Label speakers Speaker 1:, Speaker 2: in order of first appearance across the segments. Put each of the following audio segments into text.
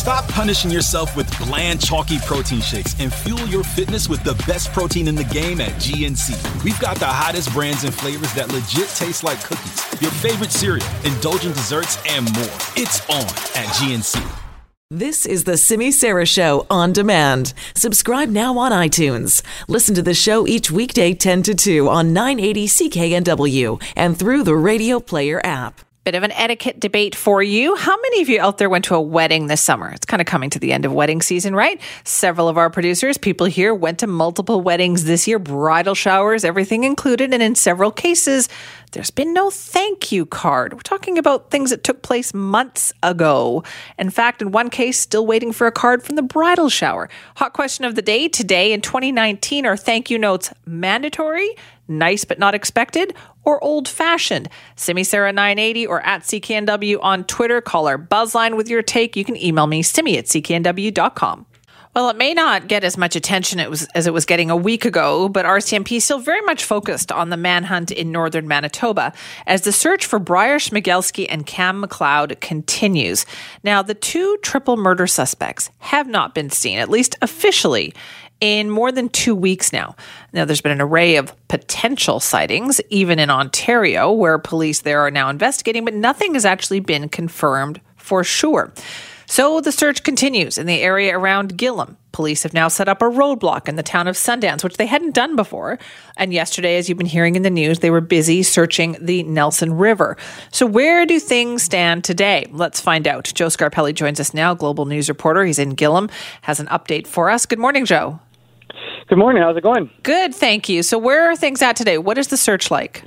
Speaker 1: Stop punishing yourself with bland, chalky protein shakes and fuel your fitness with the best protein in the game at GNC. We've got the hottest brands and flavors that legit taste like cookies, your favorite cereal, indulgent desserts, and more. It's on at GNC.
Speaker 2: This is the Simi Sara Show on demand. Subscribe now on iTunes. Listen to the show each weekday 10 to 2 on 980 CKNW and through the Radio Player app.
Speaker 3: Bit of an etiquette debate for you. How many of you out there went to a wedding this summer? It's kind of coming to the end of wedding season, right? Several of our producers, people here, went to multiple weddings this year, bridal showers, everything included. And in several cases, there's been no thank you card. We're talking about things that took place months ago. In fact, in one case, still waiting for a card from the bridal shower. Hot question of the day today in 2019 are thank you notes mandatory? Nice but not expected, or old fashioned. Simi Sara 980 or at CKNW on Twitter. Call our buzzline with your take. You can email me, simi at cknw.com. Well, it may not get as much attention as it was getting a week ago, but RCMP is still very much focused on the manhunt in northern Manitoba as the search for Bryer Schmegelsky and Kam McLeod continues. Now, the two triple murder suspects have not been seen, at least officially, in more than two weeks now. Now, there's been an array of potential sightings, even in Ontario, where police there are now investigating, but nothing has actually been confirmed for sure. So the search continues in the area around Gillam. Police have now set up a roadblock in the town of Sundance, which they hadn't done before. And yesterday, as you've been hearing in the news, they were busy searching the Nelson River. So, where do things stand today? Let's find out. Joe Scarpelli joins us now, global news reporter. He's in Gillam, has an update for us. Good morning, Joe.
Speaker 4: Good morning. How's it going?
Speaker 3: Good, thank you. So, where are things at today? What is the search like?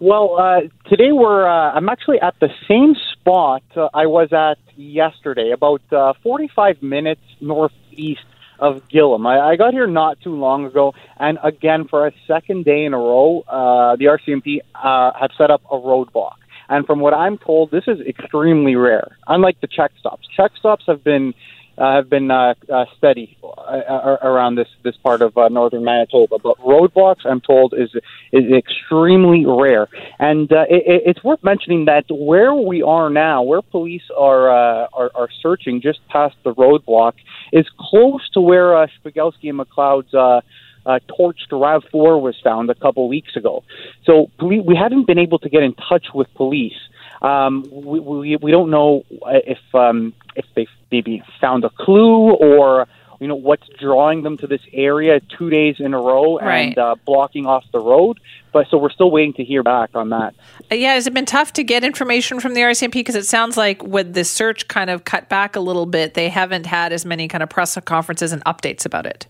Speaker 4: Well, uh, today we're. Uh, I'm actually at the same spot uh, I was at yesterday, about uh, 45 minutes northeast of Gillam. I, I got here not too long ago, and again for a second day in a row, uh, the RCMP uh, have set up a roadblock. And from what I'm told, this is extremely rare. Unlike the check stops, check stops have been uh, have been uh, uh, steady uh, around this this part of uh, northern Manitoba. But roadblocks, I'm told, is is extremely rare, and uh, it, it's worth mentioning that where we are now, where police are uh, are, are searching just past the roadblock, is close to where uh, and McLeod's. Uh, uh, torched RAV4 was found a couple weeks ago. So we, we haven't been able to get in touch with police. Um, we, we, we don't know if um, if they maybe found a clue or you know what's drawing them to this area two days in a row
Speaker 3: right.
Speaker 4: and uh, blocking off the road. But so we're still waiting to hear back on that.
Speaker 3: Uh, yeah, has it been tough to get information from the RCMP because it sounds like with the search kind of cut back a little bit, they haven't had as many kind of press conferences and updates about it.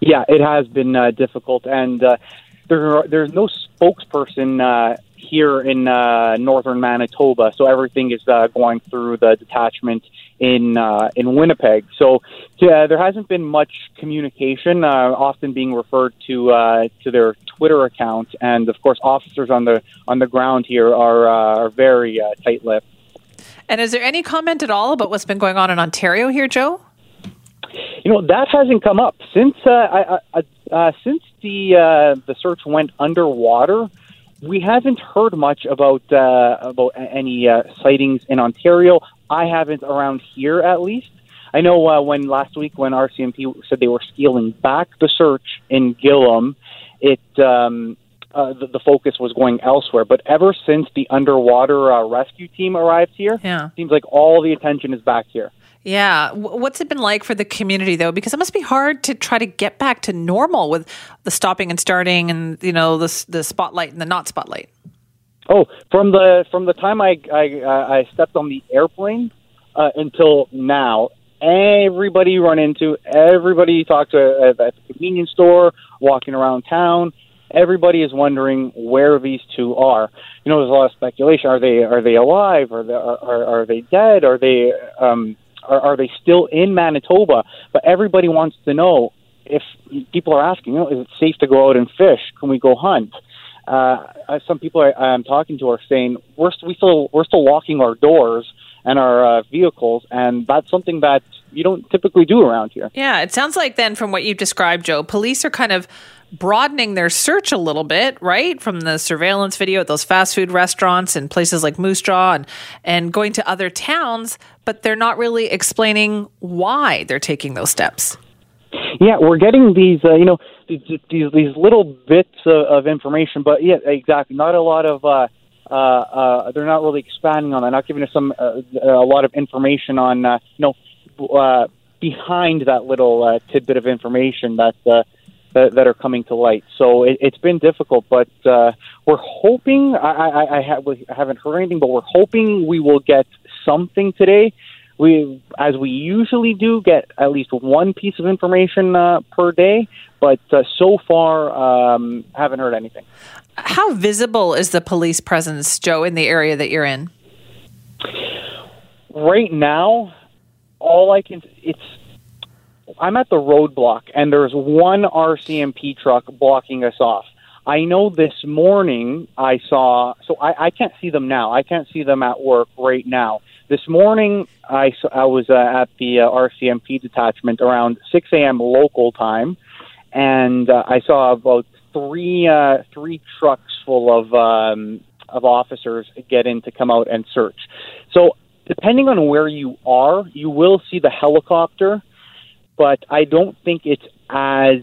Speaker 4: Yeah, it has been uh, difficult, and uh, there there's no spokesperson uh, here in uh, northern Manitoba, so everything is uh, going through the detachment in uh, in Winnipeg. So there hasn't been much communication, uh, often being referred to uh, to their Twitter account, and of course, officers on the on the ground here are uh, are very uh, tight-lipped.
Speaker 3: And is there any comment at all about what's been going on in Ontario here, Joe?
Speaker 4: You know that hasn't come up since uh, I, I, uh, since the uh, the search went underwater. We haven't heard much about uh, about any uh, sightings in Ontario. I haven't around here, at least. I know uh, when last week when RCMP said they were scaling back the search in Gillam, it um, uh, the, the focus was going elsewhere. But ever since the underwater uh, rescue team arrived here,
Speaker 3: yeah.
Speaker 4: seems like all the attention is back here.
Speaker 3: Yeah. What's it been like for the community though? Because it must be hard to try to get back to normal with the stopping and starting and, you know, the, the spotlight and the not spotlight.
Speaker 4: Oh, from the from the time I I, I stepped on the airplane uh, until now, everybody you run into, everybody you talk to at the convenience store, walking around town, everybody is wondering where these two are. You know, there's a lot of speculation. Are they are they alive? Are they are, are they dead? Are they um, are, are they still in Manitoba? But everybody wants to know if people are asking, you know, is it safe to go out and fish? Can we go hunt? Uh, some people I, I'm talking to are saying we're we still we're still locking our doors and our uh, vehicles, and that's something that you don't typically do around here.
Speaker 3: Yeah, it sounds like then from what you've described, Joe, police are kind of broadening their search a little bit, right? From the surveillance video at those fast food restaurants and places like Moose Jaw and, and going to other towns, but they're not really explaining why they're taking those steps.
Speaker 4: Yeah, we're getting these, uh, you know, these, these these little bits of, of information, but yeah, exactly. Not a lot of. Uh, uh, uh, they're not really expanding on that. Not giving us some uh, a lot of information on, uh, you know, uh, behind that little uh, tidbit of information that. Uh, that, that are coming to light. So it, it's been difficult, but uh, we're hoping. I, I, I, have, I haven't heard anything, but we're hoping we will get something today. We, as we usually do, get at least one piece of information uh, per day, but uh, so far um, haven't heard anything.
Speaker 3: How visible is the police presence, Joe, in the area that you're in?
Speaker 4: Right now, all I can it's I'm at the roadblock and there's one RCMP truck blocking us off. I know this morning I saw, so I, I can't see them now. I can't see them at work right now. This morning I, I was uh, at the uh, RCMP detachment around 6 a.m. local time, and uh, I saw about three uh, three trucks full of um, of officers get in to come out and search. So depending on where you are, you will see the helicopter but I don't think it's as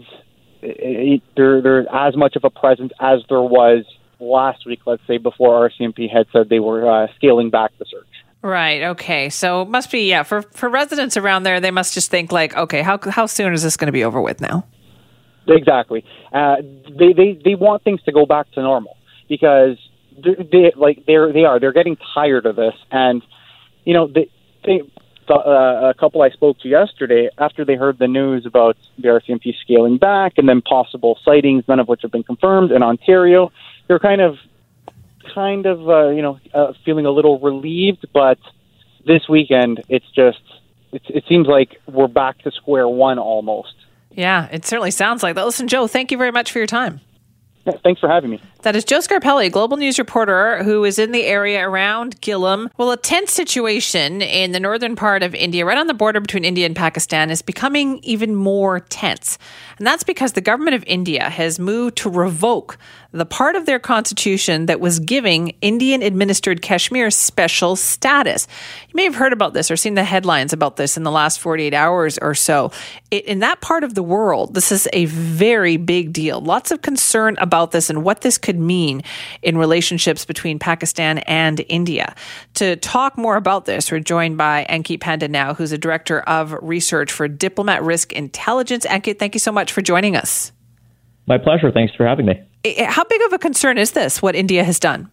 Speaker 4: it, there there's as much of a presence as there was last week. Let's say before RCMP had said they were uh, scaling back the search.
Speaker 3: Right. Okay. So it must be yeah for for residents around there. They must just think like, okay, how how soon is this going to be over with now?
Speaker 4: Exactly. Uh, they they they want things to go back to normal because they, they like they're they are they're getting tired of this and you know they, they uh, a couple I spoke to yesterday, after they heard the news about the RCMP scaling back and then possible sightings, none of which have been confirmed in Ontario, they're kind of, kind of, uh, you know, uh, feeling a little relieved. But this weekend, it's just, it, it seems like we're back to square one almost.
Speaker 3: Yeah, it certainly sounds like that. Listen, Joe, thank you very much for your time.
Speaker 4: Yeah, thanks for having me.
Speaker 3: That is Joe Scarpelli, global news reporter who is in the area around Gillam. Well, a tense situation in the northern part of India, right on the border between India and Pakistan, is becoming even more tense. And that's because the government of India has moved to revoke the part of their constitution that was giving Indian administered Kashmir special status. You may have heard about this or seen the headlines about this in the last 48 hours or so. It, in that part of the world, this is a very big deal. Lots of concern about this and what this could mean in relationships between Pakistan and India. To talk more about this, we're joined by Ankit Panda now, who's a director of research for Diplomat Risk Intelligence. Ankit, thank you so much for joining us.
Speaker 5: My pleasure. Thanks for having me.
Speaker 3: How big of a concern is this, what India has done?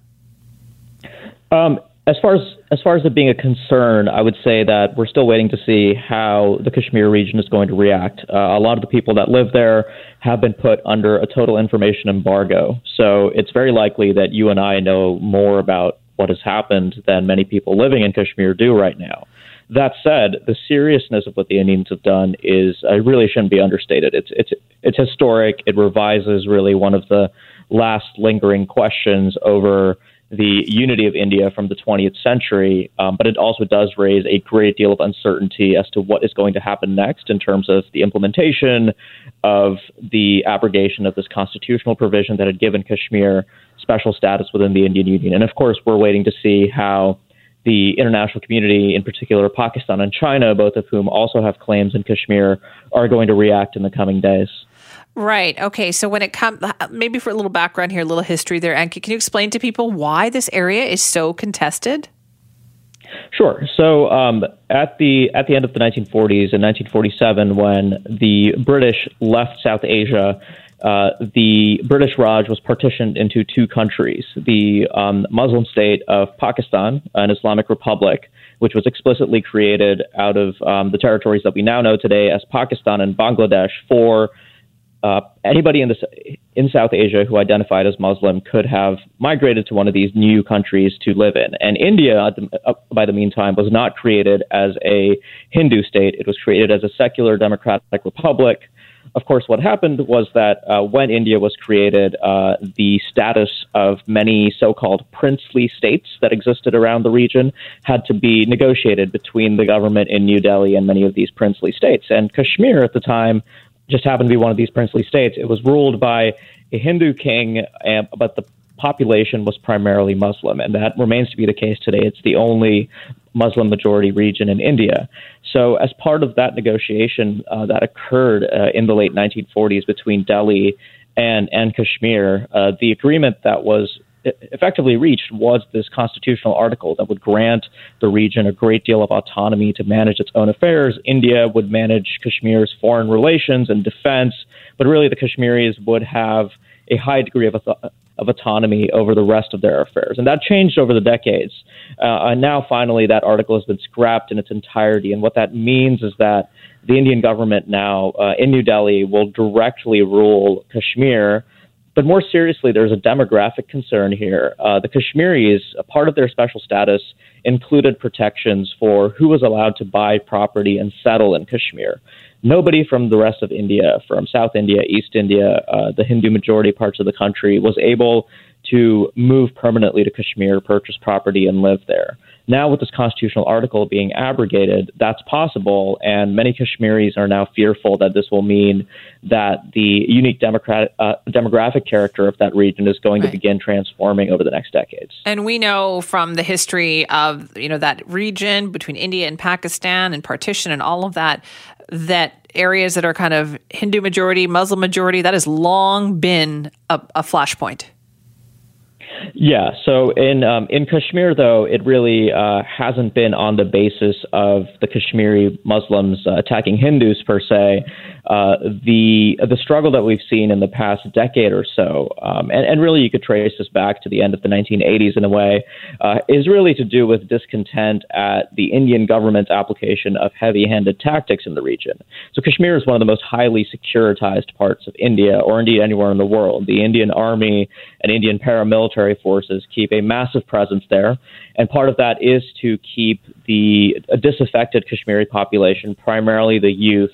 Speaker 5: Um, as far as as far as it being a concern, I would say that we're still waiting to see how the Kashmir region is going to react. Uh, a lot of the people that live there have been put under a total information embargo, so it's very likely that you and I know more about what has happened than many people living in Kashmir do right now. That said, the seriousness of what the Indians have done is uh, really shouldn't be understated. It's it's it's historic. It revises really one of the last lingering questions over the unity of India from the 20th century, um, but it also does raise a great deal of uncertainty as to what is going to happen next in terms of the implementation of the abrogation of this constitutional provision that had given Kashmir special status within the Indian Union. And of course, we're waiting to see how the international community, in particular Pakistan and China, both of whom also have claims in Kashmir, are going to react in the coming days.
Speaker 3: Right. Okay. So when it comes, maybe for a little background here, a little history there, Anki, can you explain to people why this area is so contested?
Speaker 5: Sure. So um, at the at the end of the 1940s, in 1947, when the British left South Asia, uh, the British Raj was partitioned into two countries: the um, Muslim state of Pakistan, an Islamic republic, which was explicitly created out of um, the territories that we now know today as Pakistan and Bangladesh for uh, anybody in, in South Asia who identified as Muslim could have migrated to one of these new countries to live in. And India, uh, by the meantime, was not created as a Hindu state. It was created as a secular democratic republic of course, what happened was that uh, when India was created, uh, the status of many so called princely states that existed around the region had to be negotiated between the government in New Delhi and many of these princely states. And Kashmir at the time just happened to be one of these princely states. It was ruled by a Hindu king, but the population was primarily Muslim, and that remains to be the case today. It's the only Muslim majority region in India. So, as part of that negotiation uh, that occurred uh, in the late 1940s between Delhi and, and Kashmir, uh, the agreement that was effectively reached was this constitutional article that would grant the region a great deal of autonomy to manage its own affairs. India would manage Kashmir's foreign relations and defense, but really the Kashmiris would have a high degree of, of autonomy over the rest of their affairs. And that changed over the decades. Uh, and now, finally, that article has been scrapped in its entirety. And what that means is that the Indian government now uh, in New Delhi will directly rule Kashmir. But more seriously, there's a demographic concern here. Uh, the Kashmiris, a part of their special status, included protections for who was allowed to buy property and settle in Kashmir nobody from the rest of India, from South India, East India, uh, the Hindu majority parts of the country, was able to move permanently to Kashmir, purchase property, and live there. Now, with this constitutional article being abrogated, that's possible, and many Kashmiris are now fearful that this will mean that the unique uh, demographic character of that region is going right. to begin transforming over the next decades.
Speaker 3: And we know from the history of you know that region between India and Pakistan and partition and all of that that areas that are kind of Hindu majority, Muslim majority, that has long been a, a flashpoint.
Speaker 5: Yeah. So in um, in Kashmir, though, it really uh, hasn't been on the basis of the Kashmiri Muslims uh, attacking Hindus per se. Uh, the the struggle that we've seen in the past decade or so, um, and, and really you could trace this back to the end of the 1980s in a way, uh, is really to do with discontent at the Indian government's application of heavy-handed tactics in the region. So Kashmir is one of the most highly securitized parts of India, or indeed anywhere in the world. The Indian Army and Indian paramilitary forces keep a massive presence there, and part of that is to keep the disaffected Kashmiri population, primarily the youth,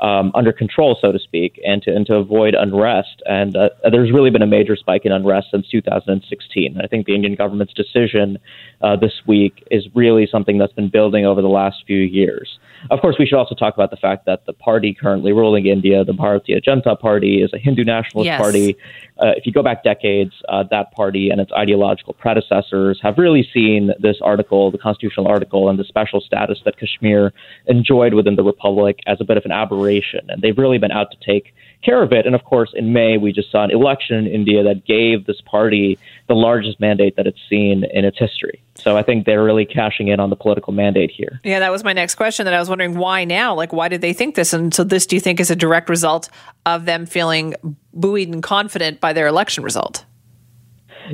Speaker 5: um, under control, so to speak, and to, and to avoid unrest. And uh, there's really been a major spike in unrest since 2016. I think the Indian government's decision uh, this week is really something that's been building over the last few years. Of course, we should also talk about the fact that the party currently ruling India, the Bharatiya Janata Party, is a Hindu nationalist
Speaker 3: yes.
Speaker 5: party. Uh, if you go back decades, uh, that party and its ideological predecessors have really seen this article, the constitutional article, and the special status that Kashmir enjoyed within the republic as a bit of an aberration. And they've really been out to take care of it. And of course, in May, we just saw an election in India that gave this party the largest mandate that it's seen in its history. So I think they're really cashing in on the political mandate here.
Speaker 3: Yeah, that was my next question that I was wondering why now? Like, why did they think this? And so, this do you think is a direct result of them feeling buoyed and confident by their election result?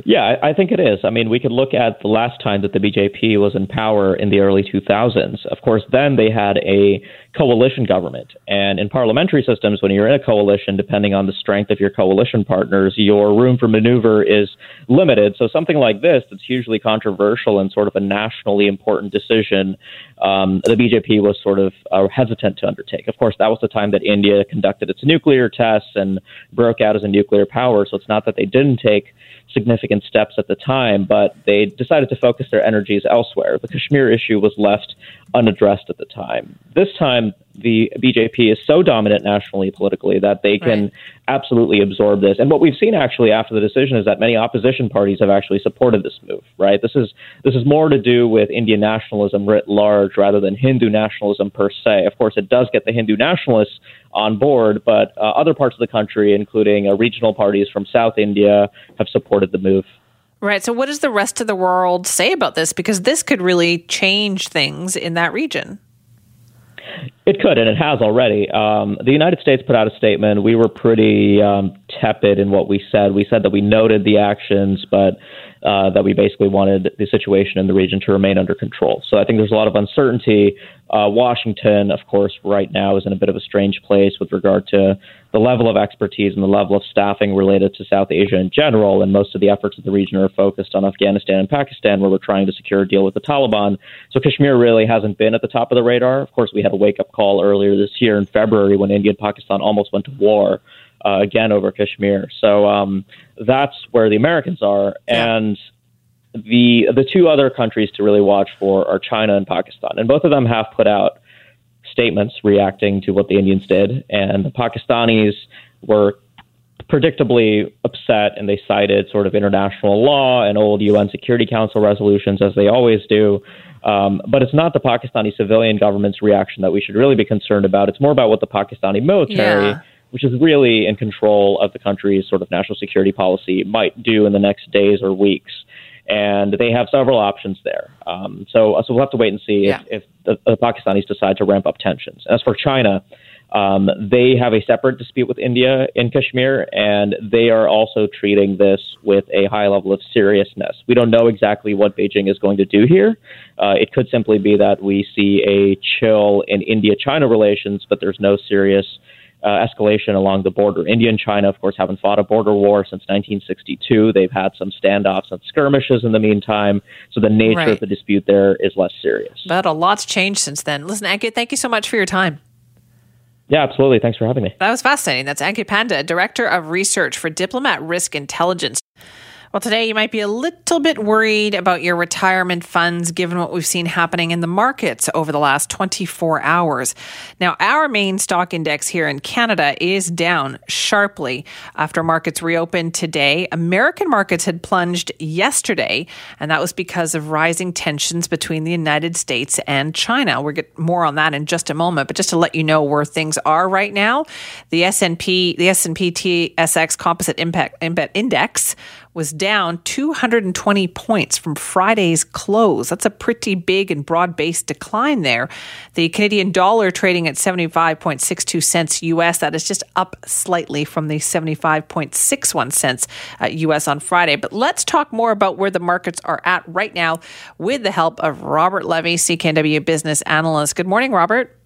Speaker 5: Yeah, I think it is. I mean, we could look at the last time that the BJP was in power in the early 2000s. Of course, then they had a coalition government. And in parliamentary systems, when you're in a coalition, depending on the strength of your coalition partners, your room for maneuver is limited. So something like this, that's hugely controversial and sort of a nationally important decision, um, the BJP was sort of uh, hesitant to undertake. Of course, that was the time that India conducted its nuclear tests and broke out as a nuclear power. So it's not that they didn't take significant steps at the time, but they decided to focus their energies elsewhere. The Kashmir issue was left unaddressed at the time. This time, the BJP is so dominant nationally politically that they can right. absolutely absorb this. And what we've seen actually after the decision is that many opposition parties have actually supported this move. Right? This is this is more to do with Indian nationalism writ large rather than Hindu nationalism per se. Of course, it does get the Hindu nationalists on board, but uh, other parts of the country, including uh, regional parties from South India, have supported the move.
Speaker 3: Right. So, what does the rest of the world say about this? Because this could really change things in that region.
Speaker 5: It could, and it has already. Um, the United States put out a statement. We were pretty um, tepid in what we said. We said that we noted the actions, but uh, that we basically wanted the situation in the region to remain under control. So I think there's a lot of uncertainty. Uh, Washington, of course, right now is in a bit of a strange place with regard to the level of expertise and the level of staffing related to South Asia in general, and most of the efforts of the region are focused on Afghanistan and Pakistan, where we're trying to secure a deal with the Taliban. So Kashmir really hasn't been at the top of the radar. Of course, we had a wake up call earlier this year in February when India and Pakistan almost went to war. Uh, again over Kashmir. So um, that's where the Americans are. Yeah. And the the two other countries to really watch for are China and Pakistan, and both of them have put out statements reacting to what the Indians did, and the Pakistanis were predictably upset, and they cited sort of international law and old UN Security Council resolutions as they always do. Um, but it's not the Pakistani civilian government's reaction that we should really be concerned about. It's more about what the Pakistani military. Yeah which is really in control of the country's sort of national security policy, might do in the next days or weeks and they have several options there. Um, so, so we'll have to wait and see yeah. if, if the, the, Pakistanis decide to ramp up tensions. As for China, um, they have a separate dispute with India in Kashmir, and they are also treating this with a high level of seriousness. We don't know exactly what Beijing is going to do here. Uh, it could simply be that we see a chill in India China relations, but there's no serious uh, escalation along the border. India and China, of course, haven't fought a border war since 1962. They've had some standoffs and skirmishes in the meantime. So the nature right. of the dispute there is less serious.
Speaker 3: But a lot's changed since then. Listen, Ankit, thank you so much for your time.
Speaker 5: Yeah, absolutely. Thanks for having me.
Speaker 3: That was fascinating. That's Ankit Panda, Director of Research for Diplomat Risk Intelligence. Well, today you might be a little bit worried about your retirement funds given what we've seen happening in the markets over the last 24 hours. Now, our main stock index here in Canada is down sharply after markets reopened today. American markets had plunged yesterday, and that was because of rising tensions between the United States and China. We'll get more on that in just a moment, but just to let you know where things are right now, the S&P, the S&P TSX Composite Impact Index was down 220 points from Friday's close. That's a pretty big and broad based decline there. The Canadian dollar trading at 75.62 cents US. That is just up slightly from the 75.61 cents US uh, on Friday. But let's talk more about where the markets are at right now with the help of Robert Levy, CKNW business analyst. Good morning, Robert.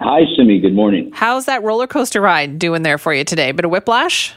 Speaker 6: Hi, Simi. Good morning.
Speaker 3: How's that roller coaster ride doing there for you today? Bit of whiplash?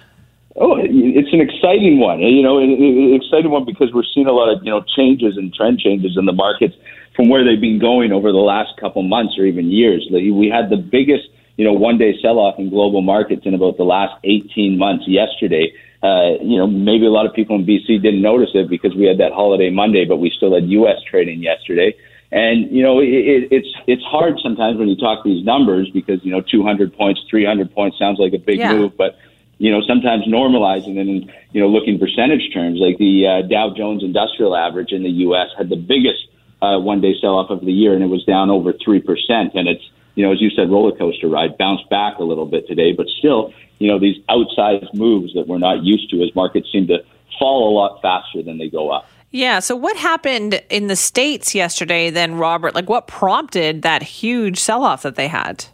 Speaker 6: Oh, it's an exciting one. You know, an exciting one because we're seeing a lot of you know changes and trend changes in the markets from where they've been going over the last couple months or even years. We had the biggest you know one day sell off in global markets in about the last 18 months yesterday. Uh, you know, maybe a lot of people in BC didn't notice it because we had that holiday Monday, but we still had U.S. trading yesterday. And you know, it, it's it's hard sometimes when you talk these numbers because you know, 200 points, 300 points sounds like a big yeah. move, but you know, sometimes normalizing and, you know, looking percentage terms, like the uh, Dow Jones Industrial Average in the U.S. had the biggest uh, one day sell off of the year, and it was down over 3%. And it's, you know, as you said, roller coaster ride, bounced back a little bit today, but still, you know, these outsized moves that we're not used to as markets seem to fall a lot faster than they go up.
Speaker 3: Yeah. So, what happened in the States yesterday then, Robert? Like, what prompted that huge sell off that they had?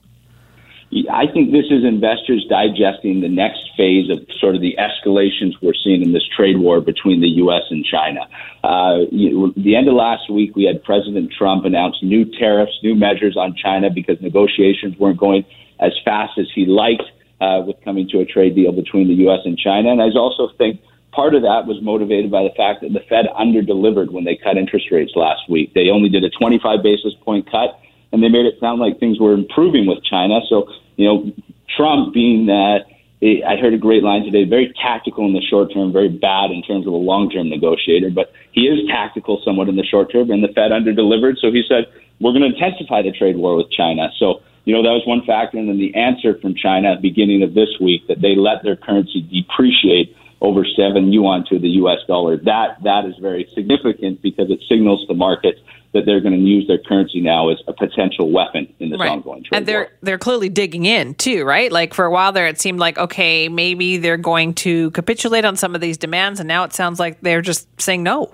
Speaker 6: I think this is investors digesting the next phase of sort of the escalations we're seeing in this trade war between the U.S. and China. Uh, the end of last week, we had President Trump announce new tariffs, new measures on China because negotiations weren't going as fast as he liked uh, with coming to a trade deal between the U.S. and China. And I also think part of that was motivated by the fact that the Fed underdelivered when they cut interest rates last week. They only did a 25 basis point cut and they made it sound like things were improving with China. So, you know, Trump being that, I heard a great line today, very tactical in the short term, very bad in terms of a long term negotiator, but he is tactical somewhat in the short term, and the Fed underdelivered. So he said, we're going to intensify the trade war with China. So, you know, that was one factor. And then the answer from China at the beginning of this week that they let their currency depreciate over seven yuan to the U.S. dollar. That that is very significant because it signals the market that they're going to use their currency now as a potential weapon in this right. ongoing trade
Speaker 3: And they're
Speaker 6: war.
Speaker 3: they're clearly digging in too, right? Like for a while there, it seemed like okay, maybe they're going to capitulate on some of these demands, and now it sounds like they're just saying no.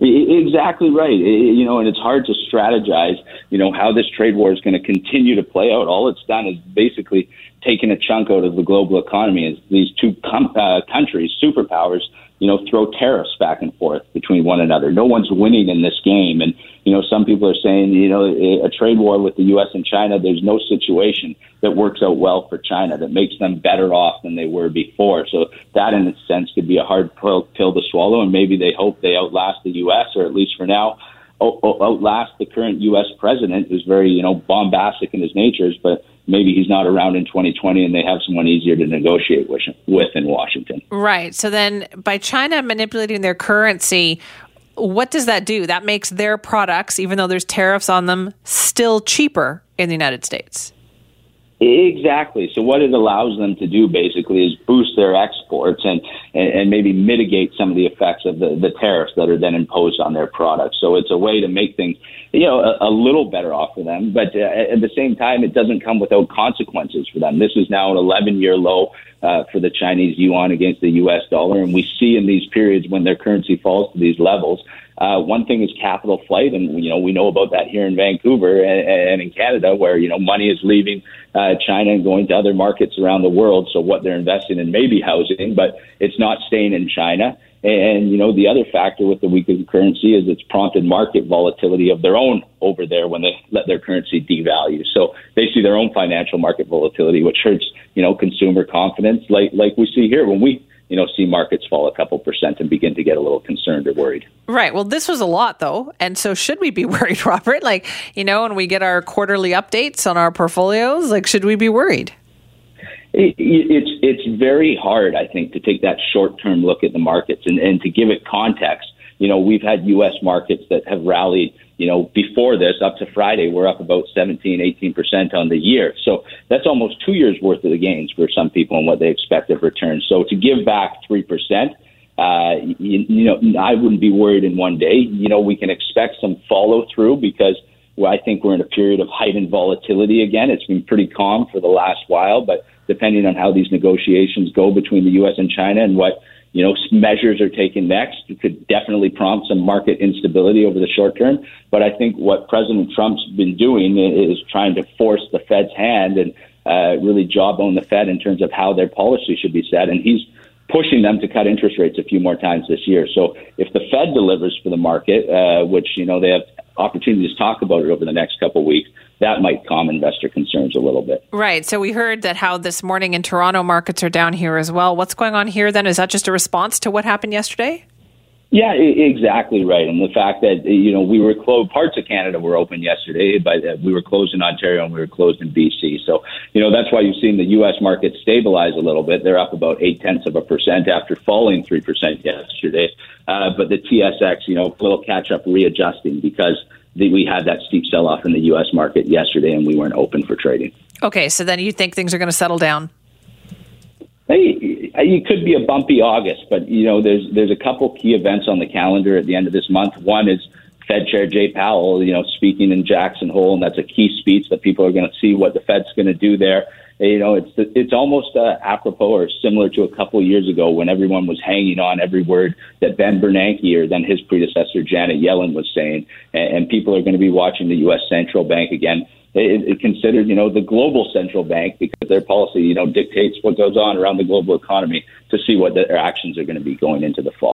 Speaker 6: Exactly right. You know, and it's hard to strategize, you know, how this trade war is going to continue to play out. All it's done is basically taken a chunk out of the global economy as these two com- uh, countries, superpowers, you know, throw tariffs back and forth between one another. No one's winning in this game. And, you know, some people are saying, you know, a trade war with the U.S. and China, there's no situation that works out well for China that makes them better off than they were before. So that, in a sense, could be a hard pill to swallow. And maybe they hope they outlast the U.S. or at least for now, outlast the current U.S. president, who's very, you know, bombastic in his natures, but maybe he's not around in 2020 and they have someone easier to negotiate with, with in Washington.
Speaker 3: Right. So then by China manipulating their currency, what does that do? That makes their products, even though there's tariffs on them, still cheaper in the United States.
Speaker 6: Exactly. So what it allows them to do basically is boost their exports and, and, and maybe mitigate some of the effects of the, the tariffs that are then imposed on their products. So it's a way to make things, you know, a, a little better off for them. But uh, at the same time, it doesn't come without consequences for them. This is now an 11 year low uh, for the Chinese yuan against the U.S. dollar. And we see in these periods when their currency falls to these levels, uh, one thing is capital flight, and you know we know about that here in Vancouver and, and in Canada, where you know money is leaving uh, China and going to other markets around the world. So what they're investing in may be housing, but it's not staying in China. And you know the other factor with the weaker currency is it's prompted market volatility of their own over there when they let their currency devalue. So they see their own financial market volatility, which hurts you know consumer confidence, like like we see here when we you know, see markets fall a couple percent and begin to get a little concerned or worried.
Speaker 3: Right. Well, this was a lot though. And so should we be worried, Robert? Like, you know, when we get our quarterly updates on our portfolios, like, should we be worried?
Speaker 6: It, it's it's very hard, I think, to take that short term look at the markets and, and to give it context. You know, we've had U.S. markets that have rallied you know, before this, up to Friday, we're up about 17, 18% on the year. So that's almost two years worth of the gains for some people and what they expect of returns. So to give back 3%, uh, you, you know, I wouldn't be worried in one day. You know, we can expect some follow through because I think we're in a period of heightened volatility again. It's been pretty calm for the last while, but depending on how these negotiations go between the U.S. and China and what you know, measures are taken next. It could definitely prompt some market instability over the short term. But I think what President Trump's been doing is trying to force the Fed's hand and uh, really jawbone the Fed in terms of how their policy should be set. And he's pushing them to cut interest rates a few more times this year. So if the Fed delivers for the market, uh, which you know they have opportunities to talk about it over the next couple weeks, that might calm investor concerns a little bit.
Speaker 3: Right. So we heard that how this morning in Toronto markets are down here as well. What's going on here then? Is that just a response to what happened yesterday?
Speaker 6: Yeah, exactly right. And the fact that you know we were closed, parts of Canada were open yesterday, but uh, we were closed in Ontario and we were closed in BC. So you know that's why you've seen the U.S. market stabilize a little bit. They're up about eight tenths of a percent after falling three percent yesterday. Uh, but the TSX, you know, a little catch up readjusting because the, we had that steep sell off in the U.S. market yesterday, and we weren't open for trading.
Speaker 3: Okay, so then you think things are going to settle down?
Speaker 6: Hey, it could be a bumpy August, but you know, there's there's a couple key events on the calendar at the end of this month. One is Fed Chair Jay Powell, you know, speaking in Jackson Hole, and that's a key speech that people are going to see what the Fed's going to do there you know, it's it's almost uh, apropos or similar to a couple years ago when everyone was hanging on every word that Ben Bernanke or then his predecessor Janet Yellen was saying, and, and people are going to be watching the U.S. central bank again. It, it considered, you know, the global central bank because their policy, you know, dictates what goes on around the global economy to see what their actions are going to be going into the fall.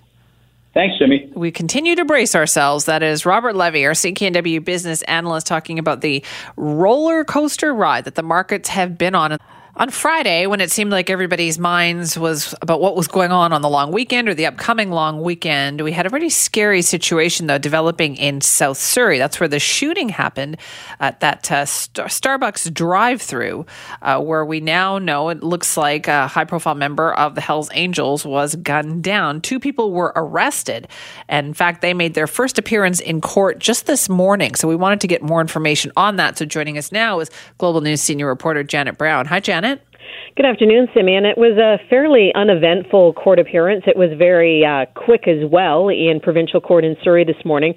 Speaker 6: Thanks, Simi.
Speaker 3: We continue to brace ourselves. That is Robert Levy, our CKNW business analyst, talking about the roller coaster ride that the markets have been on. On Friday, when it seemed like everybody's minds was about what was going on on the long weekend or the upcoming long weekend, we had a pretty scary situation, though, developing in South Surrey. That's where the shooting happened at that uh, Star- Starbucks drive through, uh, where we now know it looks like a high profile member of the Hells Angels was gunned down. Two people were arrested. And in fact, they made their first appearance in court just this morning. So we wanted to get more information on that. So joining us now is Global News senior reporter Janet Brown. Hi, Janet.
Speaker 7: Good afternoon, Simeon. It was a fairly uneventful court appearance. It was very uh, quick as well in provincial court in Surrey this morning.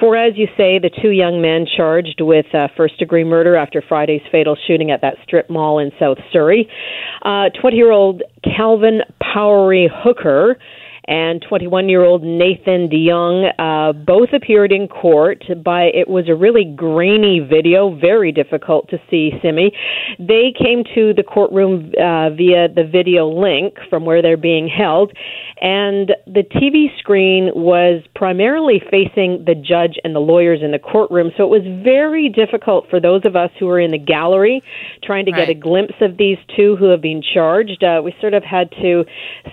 Speaker 7: For, as you say, the two young men charged with uh, first degree murder after Friday's fatal shooting at that strip mall in South Surrey. 20 uh, year old Calvin Powery Hooker and 21 year old Nathan DeJong uh, both appeared in court. By it was a really grainy video, very difficult to see. Simi, they came to the courtroom uh, via the video link from where they're being held, and the TV screen was primarily facing the judge and the lawyers in the courtroom. So it was very difficult for those of us who were in the gallery trying to right. get a glimpse of these two who have been charged. Uh, we sort of had to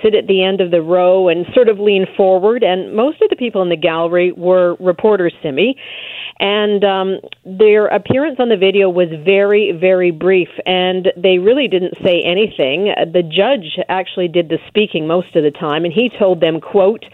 Speaker 7: sit at the end of the row and sort of lean forward, and most of the people in the gallery were reporters, Simi. And um, their appearance on the video was very, very brief, and they really didn't say anything. The judge actually did the speaking most of the time, and he told them, quote,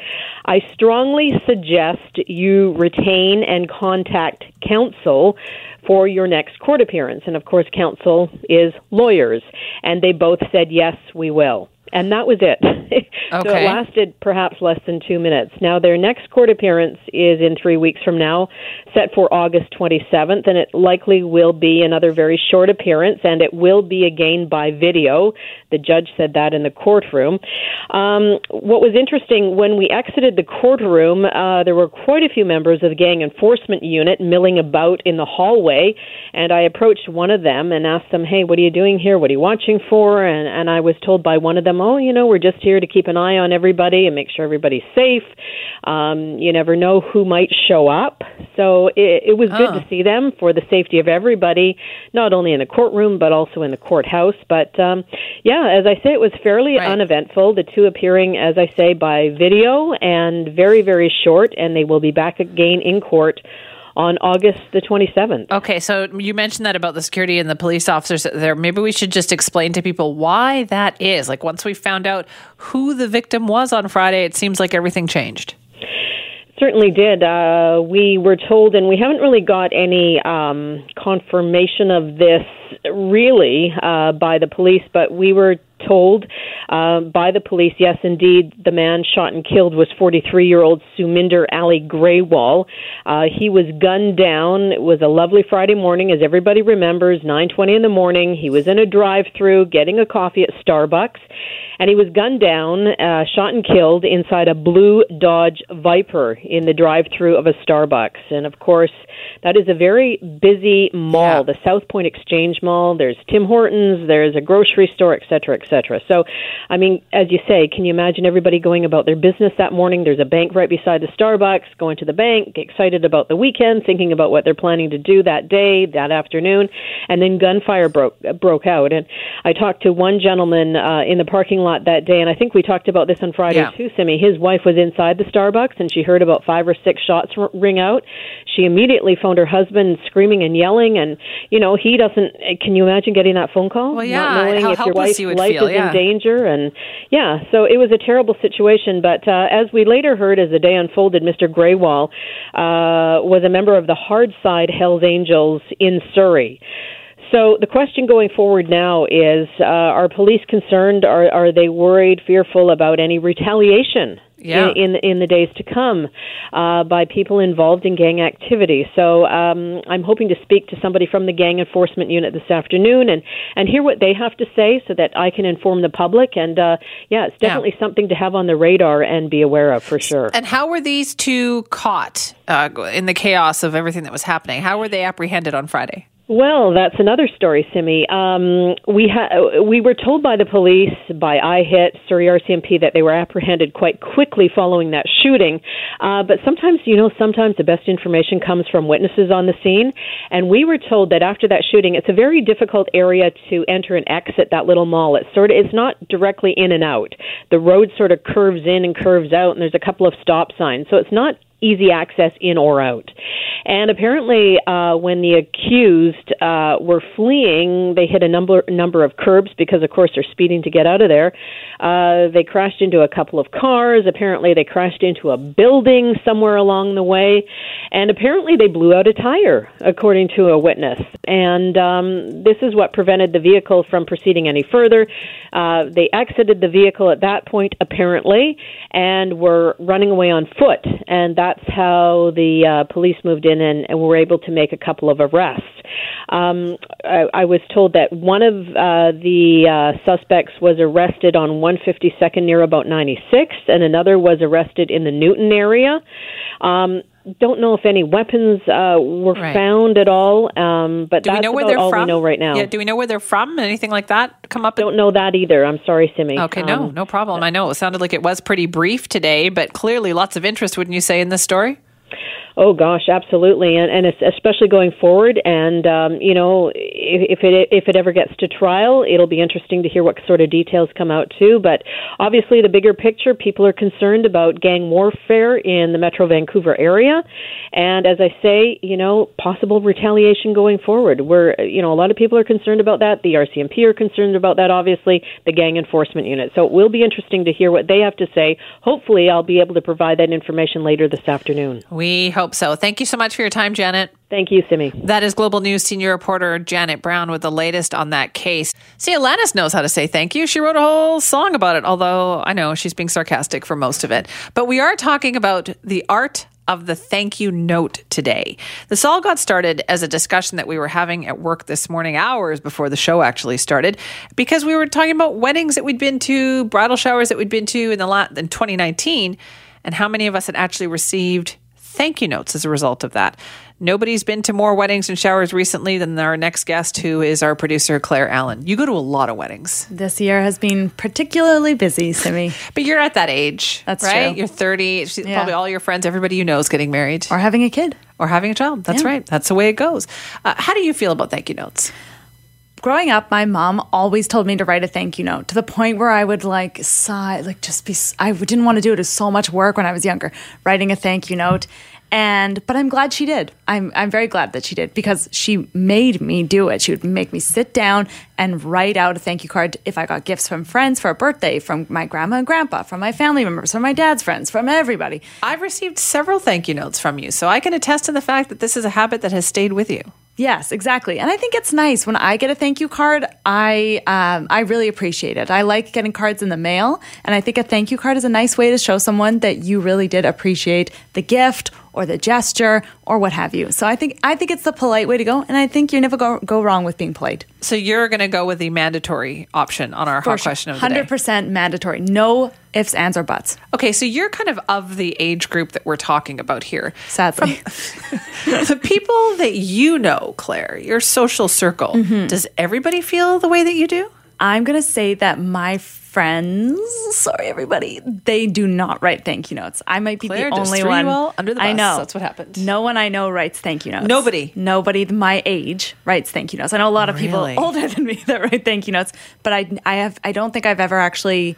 Speaker 7: I strongly suggest you retain and contact counsel for your next court appearance. And of course, counsel is lawyers. And they both said, yes, we will and that was it. okay. so it lasted perhaps less than two minutes. Now, their next court appearance is in three weeks from now, set for August 27th, and it likely will be another very short appearance, and it will be again by video. The judge said that in the courtroom. Um, what was interesting, when we exited the courtroom, uh, there were quite a few members of the gang enforcement unit milling about in the hallway, and I approached one of them and asked them, Hey, what are you doing here? What are you watching for? And, and I was told by one of them, oh, you know, we're just here to keep an eye on everybody and make sure everybody's safe. Um, you never know who might show up. So it, it was good oh. to see them for the safety of everybody, not only in the courtroom, but also in the courthouse. But um, yeah, as I say, it was fairly right. uneventful. The two appearing, as I say, by video and very, very short, and they will be back again in court on August the 27th.
Speaker 3: Okay, so you mentioned that about the security and the police officers there. Maybe we should just explain to people why that is. Like once we found out who the victim was on Friday, it seems like everything changed.
Speaker 7: Certainly did. Uh, we were told, and we haven't really got any um, confirmation of this really uh, by the police, but we were told uh, by the police, yes, indeed, the man shot and killed was 43 year old Suminder Ali Grewal. Uh, he was gunned down. It was a lovely Friday morning, as everybody remembers, 9:20 in the morning. He was in a drive-through getting a coffee at Starbucks, and he was gunned down, uh, shot and killed inside a blue Dodge Viper in the drive-through of a Starbucks. And of course, that is a very busy mall, yeah. the South Point Exchange Mall. There's Tim Hortons, there's a grocery store, et cetera, et cetera. So, I mean, as you say, can you imagine everybody going about their business that morning? There's a bank right beside the Starbucks, going to the bank, excited about the weekend, thinking about what they're planning to do that day, that afternoon, and then gunfire broke broke out. And I talked to one gentleman uh, in the parking lot that day, and I think we talked about this on Friday yeah. too, Simi. His wife was inside the Starbucks, and she heard about five or six shots ring out. She immediately phoned her husband, screaming and yelling, and you know he doesn't. Can you imagine getting that phone call?
Speaker 3: Well, yeah, not knowing
Speaker 7: how
Speaker 3: if your wife's
Speaker 7: life
Speaker 3: feel,
Speaker 7: is
Speaker 3: yeah.
Speaker 7: in danger, and yeah, so it was a terrible situation. But uh, as we later heard, as the day unfolded, Mr. Grewal uh, was a member of the hard side Hells Angels in Surrey. So the question going forward now is: uh, Are police concerned? Are are they worried, fearful about any retaliation
Speaker 3: yeah.
Speaker 7: in, in, in the days to come uh, by people involved in gang activity. So um, I'm hoping to speak to somebody from the gang enforcement unit this afternoon and and hear what they have to say so that I can inform the public. And uh, yeah, it's definitely yeah. something to have on the radar and be aware of for sure.
Speaker 3: And how were these two caught uh, in the chaos of everything that was happening? How were they apprehended on Friday?
Speaker 7: Well, that's another story, Simi. Um, we ha- we were told by the police, by IHIT, Surrey RCMP, that they were apprehended quite quickly following that shooting. Uh, but sometimes, you know, sometimes the best information comes from witnesses on the scene. And we were told that after that shooting, it's a very difficult area to enter and exit that little mall. It's sort of it's not directly in and out. The road sort of curves in and curves out, and there's a couple of stop signs, so it's not easy access in or out. And apparently, uh, when the accused uh, were fleeing, they hit a number number of curbs because, of course, they're speeding to get out of there. Uh, they crashed into a couple of cars. Apparently, they crashed into a building somewhere along the way, and apparently, they blew out a tire, according to a witness. And um, this is what prevented the vehicle from proceeding any further. Uh, they exited the vehicle at that point, apparently, and were running away on foot, and that that's how the uh, police moved in and, and were able to make a couple of arrests. Um, I, I was told that one of uh, the uh, suspects was arrested on 152nd near about 96, and another was arrested in the Newton area. Um, don't know if any weapons uh, were
Speaker 3: Right.
Speaker 7: found at all, um, but
Speaker 3: Do
Speaker 7: that's
Speaker 3: we know where they're
Speaker 7: all
Speaker 3: from?
Speaker 7: we know right now.
Speaker 3: Yeah, do we know where they're from? Anything like that come up?
Speaker 7: Don't know that either. I'm sorry, Simi.
Speaker 3: Okay, no,
Speaker 7: Um,
Speaker 3: no problem. I know it sounded like it was pretty brief today, but clearly lots of interest, wouldn't you say, in this story?
Speaker 7: Oh gosh, absolutely, and and especially going forward. And um, you know, if, if it if it ever gets to trial, it'll be interesting to hear what sort of details come out too. But obviously, the bigger picture, people are concerned about gang warfare in the Metro Vancouver area, and as I say, you know, possible retaliation going forward. We're you know, a lot of people are concerned about that. The RCMP are concerned about that. Obviously, the gang enforcement unit. So it will be interesting to hear what they have to say. Hopefully, I'll be able to provide that information later this afternoon.
Speaker 3: We hope so. Thank you so much for your time, Janet.
Speaker 7: Thank you, Simi.
Speaker 3: That is Global News senior reporter Janet Brown with the latest on that case. See, Alanis knows how to say thank you. She wrote a whole song about it, although I know she's being sarcastic for most of it. But we are talking about the art of the thank you note today. This all got started as a discussion that we were having at work this morning, hours before the show actually started, because we were talking about weddings that we'd been to, bridal showers that we'd been to in the la- in 2019, and how many of us had actually received thank you notes as a result of that. Nobody's been to more weddings and showers recently than our next guest, who is our producer, Claire Allen. You go to a lot of weddings,
Speaker 8: This year has been particularly busy, Simi.
Speaker 3: but you're at that age.
Speaker 8: That's
Speaker 3: right.
Speaker 8: true.
Speaker 3: You're 30. She's
Speaker 8: Yeah.
Speaker 3: Probably all your friends, everybody you know is getting married
Speaker 8: Or having a kid.
Speaker 3: or having a child. That's
Speaker 8: Yeah.
Speaker 3: right. That's the way it goes. Uh, how do you feel about thank you notes?
Speaker 8: Growing up, my mom always told me to write a thank you note to the point where I would like sigh, like just be, I didn't want to do it. It was so much work when I was younger, writing a thank you note. And, but I'm glad she did. I'm, I'm very glad that she did because she made me do it. She would make me sit down and write out a thank you card if I got gifts from friends for a birthday, from my grandma and grandpa, from my family members, from my dad's friends, from everybody.
Speaker 3: I've received several thank you notes from you, so I can attest to the fact that this is a habit that has stayed with you.
Speaker 8: Yes, exactly. And I think it's nice when I get a thank you card. I um, I really appreciate it. I like getting cards in the mail, and I think a thank you card is a nice way to show someone that you really did appreciate the gift or the gesture or what have you. So I think I think it's the polite way to go, and I think you never go go wrong with being polite.
Speaker 3: So you're going to go with the mandatory option on our hot question of the day.
Speaker 8: Hundred percent mandatory. No ifs, ands, or buts.
Speaker 3: Okay, so you're kind of of the age group that we're talking about here.
Speaker 8: Sadly,
Speaker 3: the people that you know, Claire, your social circle,
Speaker 8: Mm-hmm.
Speaker 3: does everybody feel the way that you do?
Speaker 8: I'm gonna say that my friends, sorry everybody, they do not write thank you notes. I might be
Speaker 3: Claire
Speaker 8: the only one.
Speaker 3: all under the
Speaker 8: I know
Speaker 3: That's what happened.
Speaker 8: No one I know writes thank you notes.
Speaker 3: Nobody?
Speaker 8: Nobody my age writes thank you notes. I know a lot of
Speaker 3: Really?
Speaker 8: people older than me that write thank you notes, but I I have I don't think I've ever actually.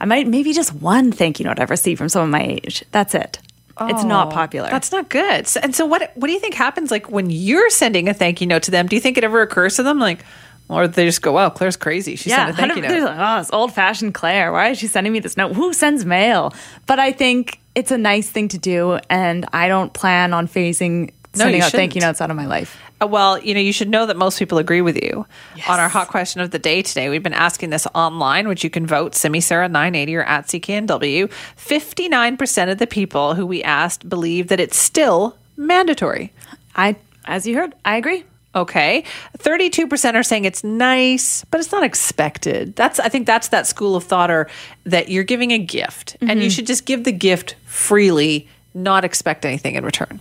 Speaker 8: I might maybe just one thank you note I've received from someone my age. That's it. it's not oh, popular.
Speaker 3: That's not good. So, and so, what what do you think happens like when you're sending a thank you note to them? Do you think it ever occurs to them like, or they just go, "Wow, Claire's crazy. She
Speaker 8: yeah,
Speaker 3: sent a thank you
Speaker 8: 100%
Speaker 3: note."
Speaker 8: like, oh, it's old fashioned Claire. Why is she sending me this note? Who sends mail? But I think it's a nice thing to do, and I don't plan on phasing
Speaker 3: No,
Speaker 8: sending out thank you notes out of my life.
Speaker 3: Uh, Well, you know, you should know that most people agree with you. On our hot question of the day today, we've been asking this online, which you can vote Simi Sara 980 or at CKNW. 59% of the people who we asked believe that it's still mandatory.
Speaker 8: I, as you heard, I agree.
Speaker 3: Okay. 32% are saying it's nice, but it's not expected. That's I think that's that school of thought or that you're giving a gift and you mm-hmm. should just give the gift freely, not expect anything in return.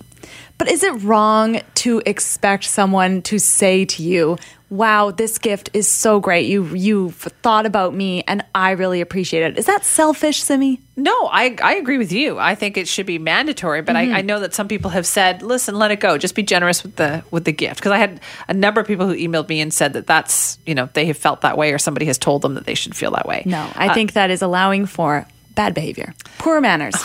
Speaker 8: But is it wrong to expect someone to say to you, "Wow, this gift is so great. You you've thought about me and I really appreciate it." Is that selfish, Simi?
Speaker 3: No, I, I agree with you. I think it should be mandatory, but
Speaker 8: Mm-hmm.
Speaker 3: I, I know that some people have said, "Listen, let it go. Just be generous with the with the gift." Because I had a number of people who emailed me and said that that's you know they have felt that way, or somebody has told them that they should feel that way.
Speaker 8: No, I think that is allowing for bad behavior, poor manners,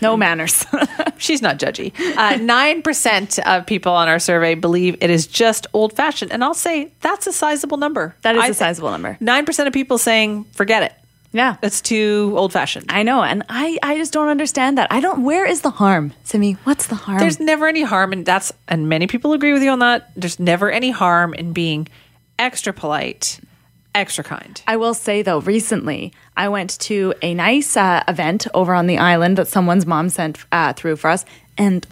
Speaker 8: no manners.
Speaker 3: She's not judgy. Uh, Nine percent of people on our survey believe it is just old fashioned, and I'll say that's a sizable number.
Speaker 8: That is
Speaker 3: I
Speaker 8: a sizable number.
Speaker 3: Nine percent of people saying forget it.
Speaker 8: yeah.
Speaker 3: It's too old fashioned.
Speaker 8: I know, and I, I just don't understand that. I don't. Where is the harm, Simi? What's the harm?
Speaker 3: There's never any harm and that's and many people agree with you on that. There's never any harm in being extra polite, extra kind.
Speaker 8: I will say though, recently I went to a nice uh, event over on the island that someone's mom sent uh, through for us, and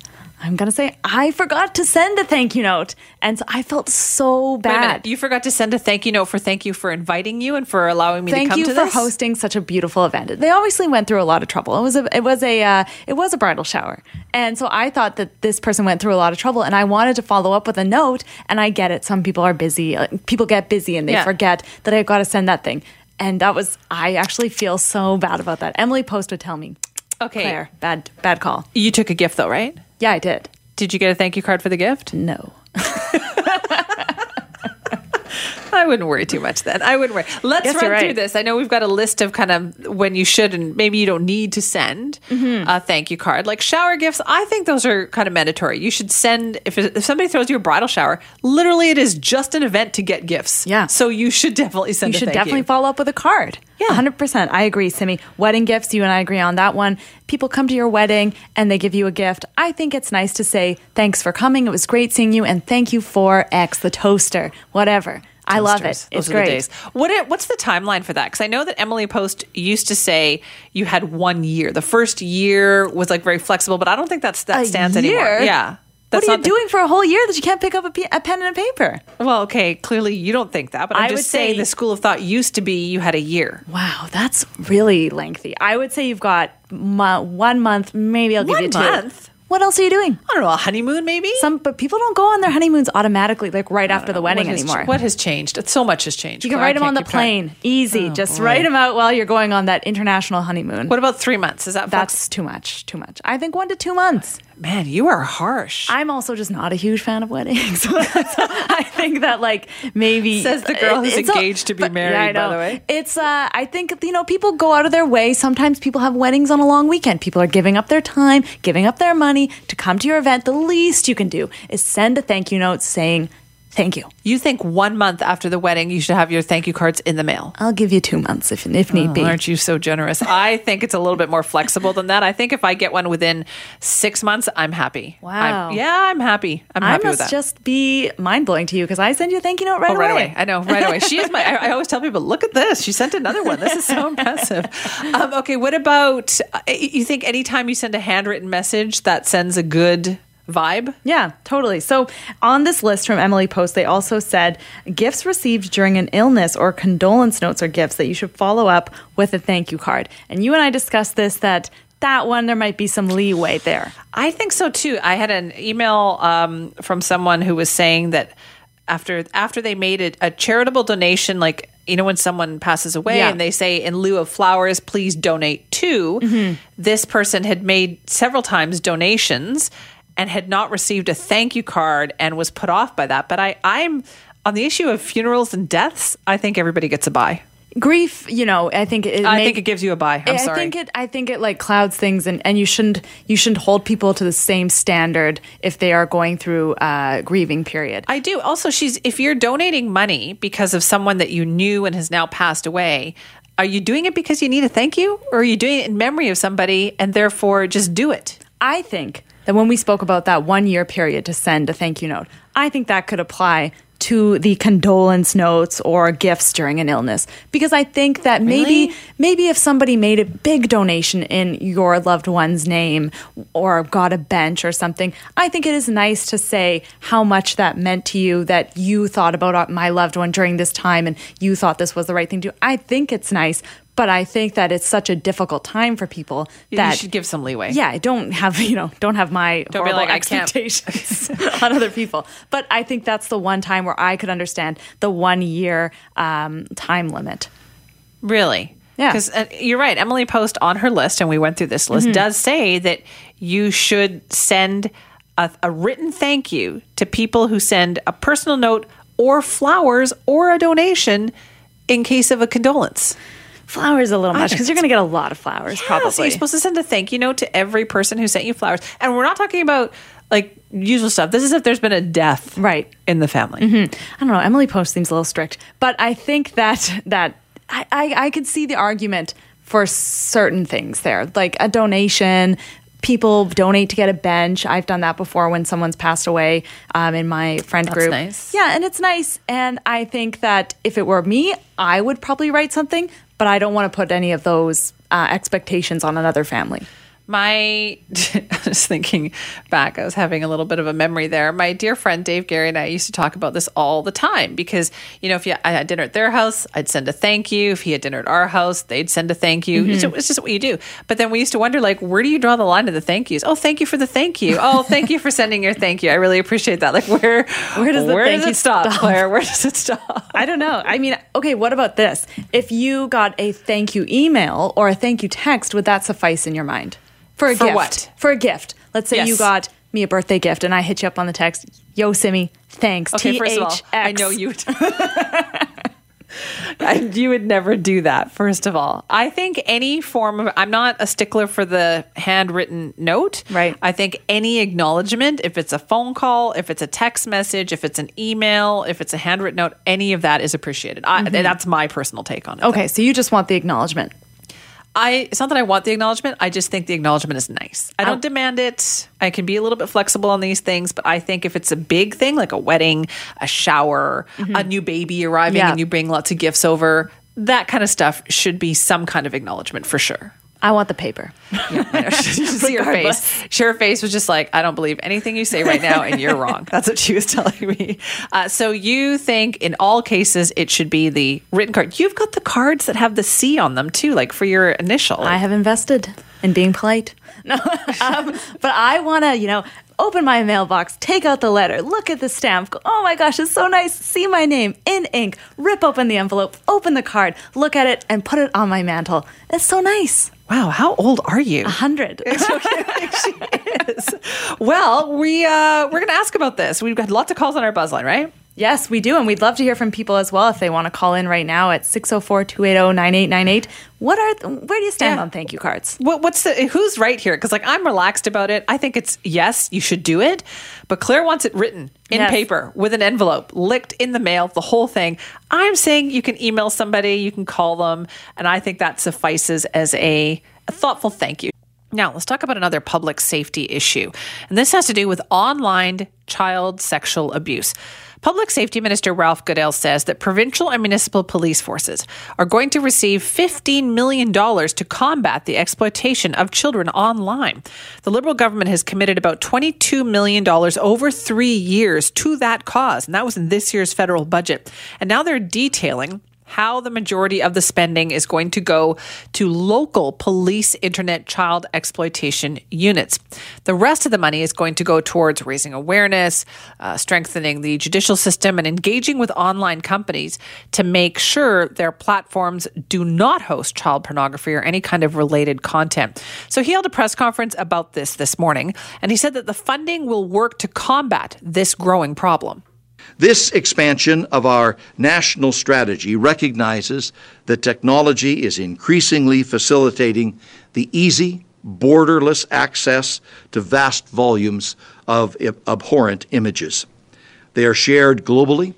Speaker 8: I'm gonna say I forgot to send a thank you note, and so I felt so bad.
Speaker 3: You forgot to send a thank you note for thank you for inviting you and for allowing me to
Speaker 8: Thank
Speaker 3: come
Speaker 8: you for hosting such a beautiful event. They obviously went through a lot of trouble. It was a it was a uh, it was a bridal shower, and so I thought that this person went through a lot of trouble, and I wanted to follow up with a note. And I get it; some people are busy. uh, People get busy, and they
Speaker 3: Yeah.
Speaker 8: forget that I've got to send that thing. And that was I actually feel so bad about that. Emily Post would tell me,
Speaker 3: Okay.
Speaker 8: Claire, bad bad call.
Speaker 3: You took a gift though, right?
Speaker 8: Yeah, I did.
Speaker 3: Did you get a thank you card for the gift?
Speaker 8: No.
Speaker 3: I wouldn't worry too much then. I wouldn't worry. Let's
Speaker 8: Yes,
Speaker 3: run
Speaker 8: you're
Speaker 3: through this. I know we've got a list of kind of when you should and maybe you don't need to send
Speaker 8: Mm-hmm.
Speaker 3: a thank you card. Like shower gifts, I think those are kind of mandatory. You should send if, if somebody throws you a bridal shower, literally it is just an event to get gifts.
Speaker 8: Yeah.
Speaker 3: So you should definitely send
Speaker 8: you should definitely
Speaker 3: you.
Speaker 8: follow up with a card.
Speaker 3: Yeah.
Speaker 8: 100%. I agree, Simi. Wedding gifts, you and I agree on that one. People come to your wedding and they give you a gift. I think it's nice to say, thanks for coming. It was great seeing you. And thank you for X, the toaster, whatever. I love it. It's
Speaker 3: are
Speaker 8: great.
Speaker 3: the days. What it, what's the timeline for that? Because I know that Emily Post used to say you had one year. The first year was like very flexible, but I don't think that's that
Speaker 8: A
Speaker 3: stands anymore.
Speaker 8: year?
Speaker 3: Yeah.
Speaker 8: What
Speaker 3: That's
Speaker 8: are you
Speaker 3: the-
Speaker 8: doing for a whole year that you can't pick up a, pe- a pen and a paper?
Speaker 3: Well, okay, clearly you don't think that, but I'm
Speaker 8: I
Speaker 3: just
Speaker 8: would
Speaker 3: saying
Speaker 8: say-
Speaker 3: the school of thought used to be you had a year.
Speaker 8: Wow, that's really lengthy. I would say you've got mo- one month, maybe I'll give
Speaker 3: One
Speaker 8: you two.
Speaker 3: month?
Speaker 8: What else are you doing?
Speaker 3: I don't know, a honeymoon maybe?
Speaker 8: Some, but people don't go on their honeymoons automatically, like right after the wedding
Speaker 3: what has,
Speaker 8: anymore.
Speaker 3: What has changed? So much has changed.
Speaker 8: You can write them on the plane. Easy.
Speaker 3: Oh,
Speaker 8: Just
Speaker 3: boy.
Speaker 8: write them out while you're going on that international honeymoon.
Speaker 3: What about three months? Is that
Speaker 8: That's too much. Too much. I think one to two months.
Speaker 3: Man? You are harsh.
Speaker 8: I'm also just not a huge fan of weddings. I think that like maybe
Speaker 3: Says the girl who's
Speaker 8: it's a-
Speaker 3: engaged to be
Speaker 8: but-
Speaker 3: married,
Speaker 8: yeah,
Speaker 3: by the way.
Speaker 8: it's uh, I think you know people go out of their way. Sometimes people have weddings on a long weekend. People are giving up their time, giving up their money to come to your event. The least you can do is send a thank you note saying thank you.
Speaker 3: you think one month after the wedding you should have your thank you cards in the mail?
Speaker 8: I'll give you two months if if need be.
Speaker 3: Oh, Aren't you so generous? I think it's a little bit more flexible than that. I think if I get one within six months, I'm happy.
Speaker 8: Wow.
Speaker 3: I'm- yeah, I'm happy. I'm
Speaker 8: I
Speaker 3: happy
Speaker 8: must just be mind blowing to you because I send you a thank you note right,
Speaker 3: Oh, right
Speaker 8: away.
Speaker 3: away. I know, right away. She is my. I, I always tell people, look at this. She sent another one. This is so impressive. Um, okay, what about? Uh, you think anytime you send a handwritten message that sends a good vibe?
Speaker 8: Yeah, totally. So on this list from Emily Post, they also said gifts received during an illness or condolence notes or gifts that you should follow up with a thank you card. And you and I discussed this that that one there might be some leeway there.
Speaker 3: I think so too. I had an email um, from someone who was saying that after after they made it a charitable donation, like you know when someone passes away
Speaker 8: Yeah.
Speaker 3: and they say in lieu of flowers, please donate to. This person had made several times donations and had not received a thank you card and was put off by that. But I, I'm on the issue of funerals and deaths. I think everybody gets a bye.
Speaker 8: Grief, you know, I think it
Speaker 3: I think it gives you a bye. I'm
Speaker 8: I
Speaker 3: sorry.
Speaker 8: think it. I think it like clouds things, and, and you shouldn't you shouldn't hold people to the same standard if they are going through a grieving period.
Speaker 3: I do. Also, she's if you're donating money because of someone that you knew and has now passed away, are you doing it because you need a thank you, or are you doing it in memory of somebody and therefore just do it?
Speaker 8: I think that when we spoke about that one year period to send a thank you note, I think that could apply to the condolence notes or gifts during an illness because I think that maybe
Speaker 3: Really?
Speaker 8: maybe if somebody made a big donation in your loved one's name or got a bench or something, I think it is nice to say how much that meant to you that you thought about my loved one during this time and you thought this was the right thing to do. I think it's nice, But I think that it's such a difficult time for people that
Speaker 3: you should give some leeway.
Speaker 8: Yeah, don't have you know don't have my
Speaker 3: Don't
Speaker 8: horrible
Speaker 3: like,
Speaker 8: expectations on other people. But I think that's the one time where I could understand the one year um, time limit.
Speaker 3: Really?
Speaker 8: Yeah.
Speaker 3: Because uh, you're right. Emily Post on her list, and we went through this
Speaker 8: Mm-hmm.
Speaker 3: list, does say that you should send a, a written thank you to people who send a personal note or flowers or a donation in case of a condolence.
Speaker 8: Flowers a little much because you're going to get a lot of flowers
Speaker 3: Yeah,
Speaker 8: probably.
Speaker 3: so you're supposed to send a thank you note to every person who sent you flowers. And we're not talking about like usual stuff. This is if there's been a death
Speaker 8: Right.
Speaker 3: in the family.
Speaker 8: I don't know. Emily Post seems a little strict, but I think that that I, I, I could see the argument for certain things there, like a donation. People donate to get a bench. I've done that before when someone's passed away um, in my friend
Speaker 3: That's
Speaker 8: group.
Speaker 3: nice.
Speaker 8: Yeah, and it's nice. And I think that if it were me, I would probably write something, but I don't want to put any of those uh, expectations on another family.
Speaker 3: My, I was thinking back, I was having a little bit of a memory there. My dear friend Dave Gary and I used to talk about this all the time because, you know, if you, I had dinner at their house, I'd send a thank you. If he had dinner at our house, they'd send a thank you. It's, mm-hmm. it's just what you do. But then we used to wonder, like, where do you draw the line of the thank yous? Oh, thank you for the thank you. Oh, thank you for sending your thank you. I really appreciate that. Like, where,
Speaker 8: Where does the
Speaker 3: where
Speaker 8: thank
Speaker 3: does
Speaker 8: you
Speaker 3: it stop,
Speaker 8: stop?
Speaker 3: Claire? Where does it stop?
Speaker 8: I don't know. I mean, okay, what about this? If you got a thank you email or a thank you text, would that suffice in your mind? For a
Speaker 3: For
Speaker 8: gift.
Speaker 3: what?
Speaker 8: For a gift. Let's say
Speaker 3: Yes.
Speaker 8: you got me a birthday gift and I hit you up on the text, yo, Simi, thanks.
Speaker 3: Okay, first of all, I know you would. You would never do that. First of all, I think any form of I'm not a stickler for the handwritten note.
Speaker 8: Right.
Speaker 3: I think any acknowledgement, if it's a phone call, if it's a text message, if it's an email, if it's a handwritten note, any of that is appreciated. I, mm-hmm. That's my personal take on it.
Speaker 8: Okay, so you just want the acknowledgement.
Speaker 3: I it's not that I want the acknowledgement. I just think the acknowledgement is nice. I don't oh. demand it. I can be a little bit flexible on these things, but I think if it's a big thing like a wedding, a shower, a mm-hmm. new baby arriving,
Speaker 8: Yeah.
Speaker 3: and you bring lots of gifts over, that kind of stuff should be some kind of acknowledgement for sure.
Speaker 8: I want the paper.
Speaker 3: Know. you see her face. Her face was just like, I don't believe anything you say right now, and you're wrong. That's what she was telling me. Uh, so you think in all cases it should be the written card? You've got the cards that have the C on them too, like for your initial.
Speaker 8: I have invested in being polite. No, um, but I want to, you know, open my mailbox, take out the letter, look at the stamp, go, oh my gosh, it's so nice. See my name in ink, rip open the envelope, open the card, look at it, and put it on my mantle. It's so nice.
Speaker 3: Wow, how old are you?
Speaker 8: A hundred.
Speaker 3: Well, we uh, we're gonna ask about this. We've got lots of calls on our buzzline, right?
Speaker 8: Yes, we do. And we'd love to hear from people as well if they want to call in right now at 604 280 9898. What are, where do you stand
Speaker 3: Yeah.
Speaker 8: on thank you cards?
Speaker 3: What, what's the who's right here? Because like I'm relaxed about it. I think it's yes, you should do it, but Claire wants it written in
Speaker 8: Yes.
Speaker 3: paper with an envelope, licked in the mail, the whole thing. I'm saying you can email somebody, you can call them, and I think that suffices as a, a thoughtful thank you. Now, let's talk about another public safety issue. And this has to do with online child sexual abuse. Public Safety Minister Ralph Goodale says that provincial and municipal police forces are going to receive $15 million to combat the exploitation of children online. The Liberal government has committed about $22 million over three years to that cause, and that was in this year's federal budget. And now they're detailing how the majority of the spending is going to go to local police internet child exploitation units. The rest of the money is going to go towards raising awareness, uh, strengthening the judicial system, and engaging with online companies to make sure their platforms do not host child pornography or any kind of related content. So he held a press conference about this this morning, and he said that the funding will work to combat this growing problem.
Speaker 9: This expansion of our national strategy recognizes that technology is increasingly facilitating the easy, borderless access to vast volumes of abhorrent images. They are shared globally.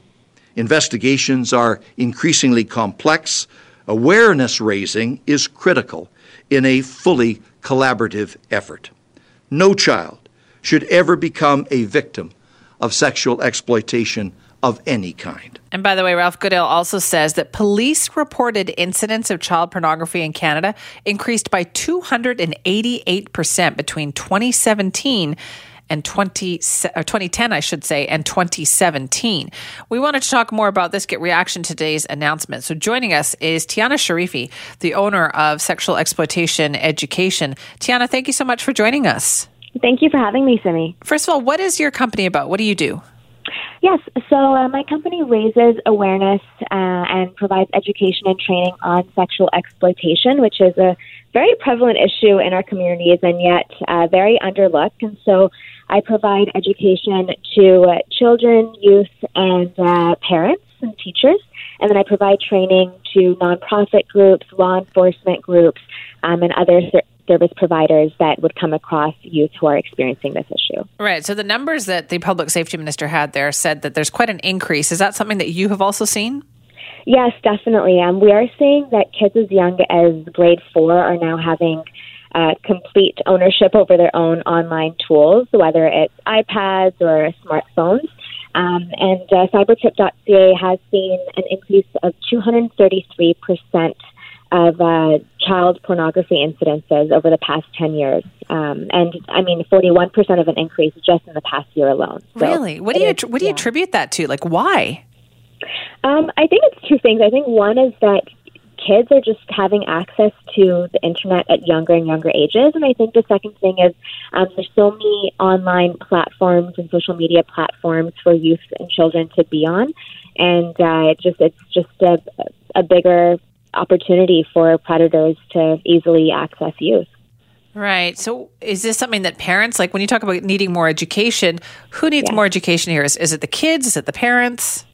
Speaker 9: Investigations are increasingly complex. Awareness raising is critical in a fully collaborative effort. No child should ever become a victim of sexual exploitation of any kind.
Speaker 3: And by the way, Ralph Goodale also says that police reported incidents of child pornography in Canada increased by 288% between 2017 and 20, uh, 2010, I should say, and 2017. We wanted to talk more about this, get reaction to today's announcement. So joining us is Tiana Sharifi, the owner of Sexual Exploitation Education. Tiana, thank you so much for joining us.
Speaker 10: Thank you for having me, Simi.
Speaker 3: First of all, what is your company about? What do you do?
Speaker 10: Yes, so uh, my company raises awareness uh, and provides education and training on sexual exploitation, which is a very prevalent issue in our communities and yet uh, very underlooked. And so I provide education to uh, children, youth, and uh, parents and teachers. And then I provide training to nonprofit groups, law enforcement groups, um, and other service providers that would come across youth who are experiencing this issue.
Speaker 3: Right. So the numbers that the public safety minister had there said that there's quite an increase. Is that something that you have also seen?
Speaker 10: Yes, definitely. Um, we are seeing that kids as young as grade four are now having uh, complete ownership over their own online tools, whether it's iPads or smartphones. Um, and uh, cybertip.ca has seen an increase of 233 percent of uh, child pornography incidences over the past 10 years. Um, and I mean, 41% of an increase just in the past year alone.
Speaker 3: So really? What do you, what do you yeah. attribute that to? Like, why?
Speaker 10: Um, I think it's two things. I think one is that kids are just having access to the internet at younger and younger ages. And I think the second thing is um, there's so many online platforms and social media platforms for youth and children to be on. And uh, it just it's just a, a bigger opportunity for predators to easily access youth.
Speaker 3: Right. So, is this something that parents, like when you talk about needing more education, who needs yeah. more education here? Is, is it the kids? Is it the parents?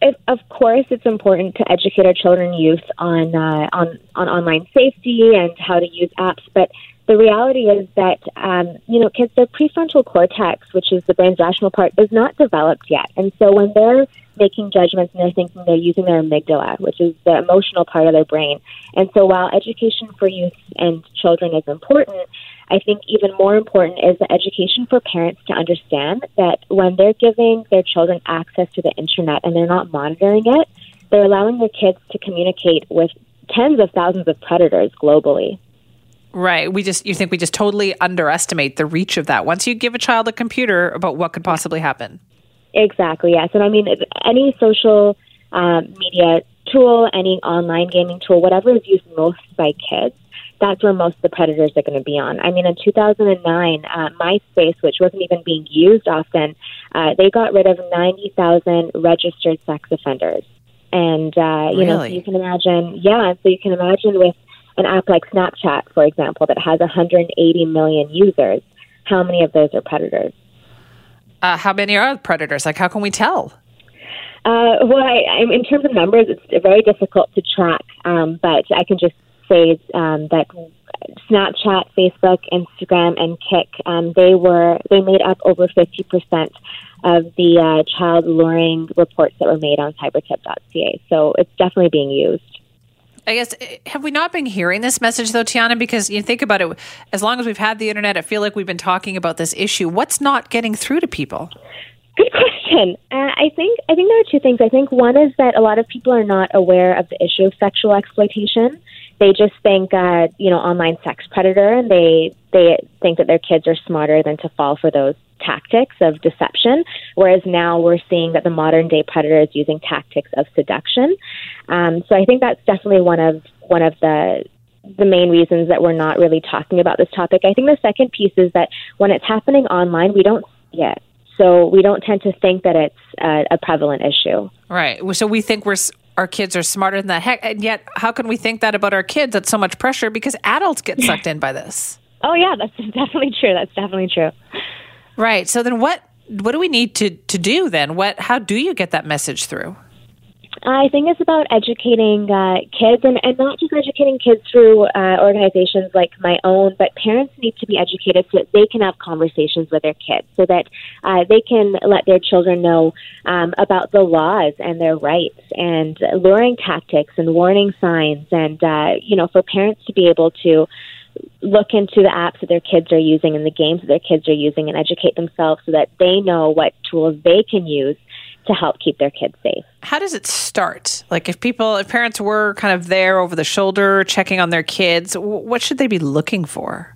Speaker 10: It, of course, it's important to educate our children and youth on, uh, on, on online safety and how to use apps, but the reality is that um, you know kids their prefrontal cortex which is the brain's rational part is not developed yet and so when they're making judgments and they're thinking they're using their amygdala which is the emotional part of their brain and so while education for youth and children is important i think even more important is the education for parents to understand that when they're giving their children access to the internet and they're not monitoring it they're allowing their kids to communicate with tens of thousands of predators globally
Speaker 3: Right. We just you think we just totally underestimate the reach of that. Once you give a child a computer about what could possibly happen.
Speaker 10: Exactly. Yes. And I mean any social um, media tool, any online gaming tool, whatever is used most by kids, that's where most of the predators are going to be on. I mean, in 2009, uh, MySpace, which wasn't even being used often, uh, they got rid of 90,000 registered sex offenders. And uh, you really? know, so you can imagine, yeah. So you can imagine with an app like Snapchat, for example, that has 180 million users, how many of those are predators?
Speaker 3: Uh, how many are predators? Like, how can we tell?
Speaker 10: Uh, well, I, in terms of numbers, it's very difficult to track, um, but I can just say um, that Snapchat, Facebook, Instagram, and Kik, um, they were they made up over 50 percent of the uh, child luring reports that were made on cybertip.ca. So it's definitely being used.
Speaker 3: I guess eh, have we not been hearing this message though, Tiana? Because you think about it, as long as we've had the internet, I feel like we've been talking about this issue. What's not getting through to people?
Speaker 10: Good question. Uh, I think I think there are two things. I think one is that a lot of people are not aware of the issue of sexual exploitation. They just think, uh, you know, online sex predator, and they they think that their kids are smarter than to fall for those tactics of deception, whereas now we're seeing that the modern day predator is using tactics of seduction. Um, so I think that's definitely one of one of the the main reasons that we're not really talking about this topic. I think the second piece is that when it's happening online, we don't see it. So we don't tend to think that it's a, a prevalent issue.
Speaker 3: Right. So we think we're our kids are smarter than that. Heck, and yet how can we think that about our kids? That's so much pressure because adults get sucked in by this.
Speaker 10: Oh yeah, that's definitely true. That's definitely true.
Speaker 3: Right. So then what what do we need to to do then? What how do you get that message through?
Speaker 10: I think it's about educating uh, kids and, and not just educating kids through uh, organizations like my own, but parents need to be educated so that they can have conversations with their kids, so that uh, they can let their children know um, about the laws and their rights and luring tactics and warning signs, and uh, you know, for parents to be able to look into the apps that their kids are using and the games that their kids are using and educate themselves so that they know what tools they can use to help keep their kids safe.
Speaker 3: How does it start? Like if people, if parents were kind of there over the shoulder checking on their kids, what should they be looking for?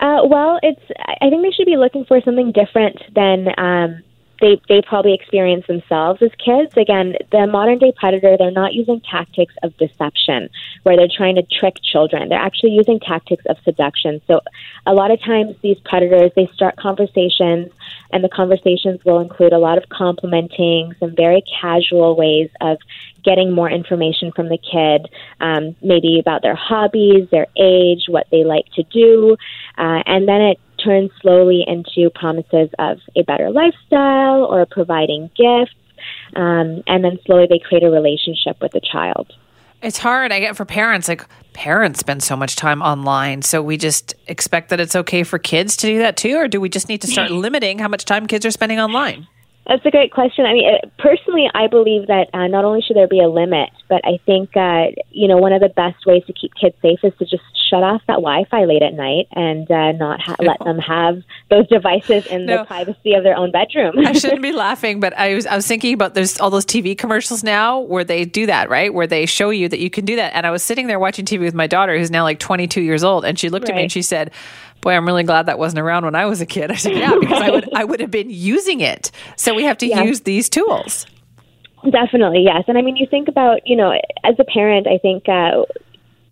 Speaker 10: Uh, well, it's. I think they should be looking for something different than um, they they probably experience themselves as kids. Again, the modern day predator, they're not using tactics of deception where they're trying to trick children. They're actually using tactics of seduction. So a lot of times these predators they start conversations and the conversations will include a lot of complimenting, some very casual ways of getting more information from the kid, um, maybe about their hobbies, their age, what they like to do, uh, and then it turns slowly into promises of a better lifestyle or providing gifts, um, and then slowly they create a relationship with the child.
Speaker 3: It's hard, I get for parents. Like parents spend so much time online, so we just expect that it's okay for kids to do that too, or do we just need to start limiting how much time kids are spending online?
Speaker 10: That's a great question. I mean, uh, personally, I believe that uh, not only should there be a limit, but I think uh, you know one of the best ways to keep kids safe is to just shut off that Wi-Fi late at night and uh, not ha- let them have those devices in no. the privacy of their own bedroom.
Speaker 3: I shouldn't be laughing, but I was I was thinking about there's all those TV commercials now where they do that, right? Where they show you that you can do that. And I was sitting there watching TV with my daughter, who's now like 22 years old, and she looked right. at me and she said boy, I'm really glad that wasn't around when I was a kid. I said, yeah, because I would I would have been using it. So we have to yes. use these tools.
Speaker 10: Definitely, yes. And I mean, you think about, you know, as a parent, I think uh,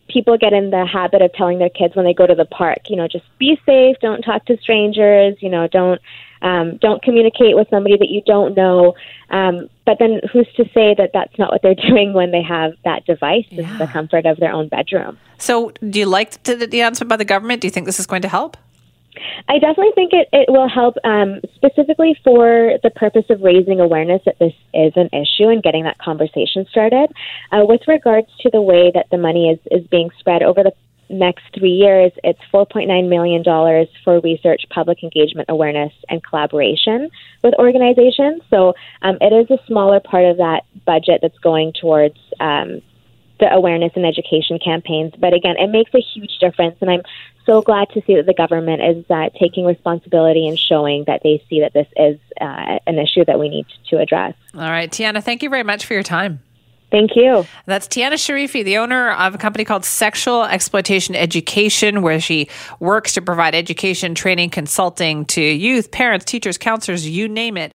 Speaker 10: people get in the habit of telling their kids when they go to the park, you know, just be safe, don't talk to strangers, you know, don't um, don't communicate with somebody that you don't know. Um, but then who's to say that that's not what they're doing when they have that device yeah. in the comfort of their own bedroom?
Speaker 3: So, do you like the, the announcement by the government? Do you think this is going to help?
Speaker 10: I definitely think it, it will help um, specifically for the purpose of raising awareness that this is an issue and getting that conversation started. Uh, with regards to the way that the money is, is being spread over the next three years, it's $4.9 million for research, public engagement, awareness, and collaboration with organizations. So um, it is a smaller part of that budget that's going towards um, the awareness and education campaigns. But again, it makes a huge difference, and I'm so glad to see that the government is uh, taking responsibility and showing that they see that this is uh, an issue that we need to address.
Speaker 3: All right, Tiana, thank you very much for your time.
Speaker 10: Thank you.
Speaker 3: That's Tiana Sharifi, the owner of a company called Sexual Exploitation Education, where she works to provide education, training, consulting to youth, parents, teachers, counselors, you name it.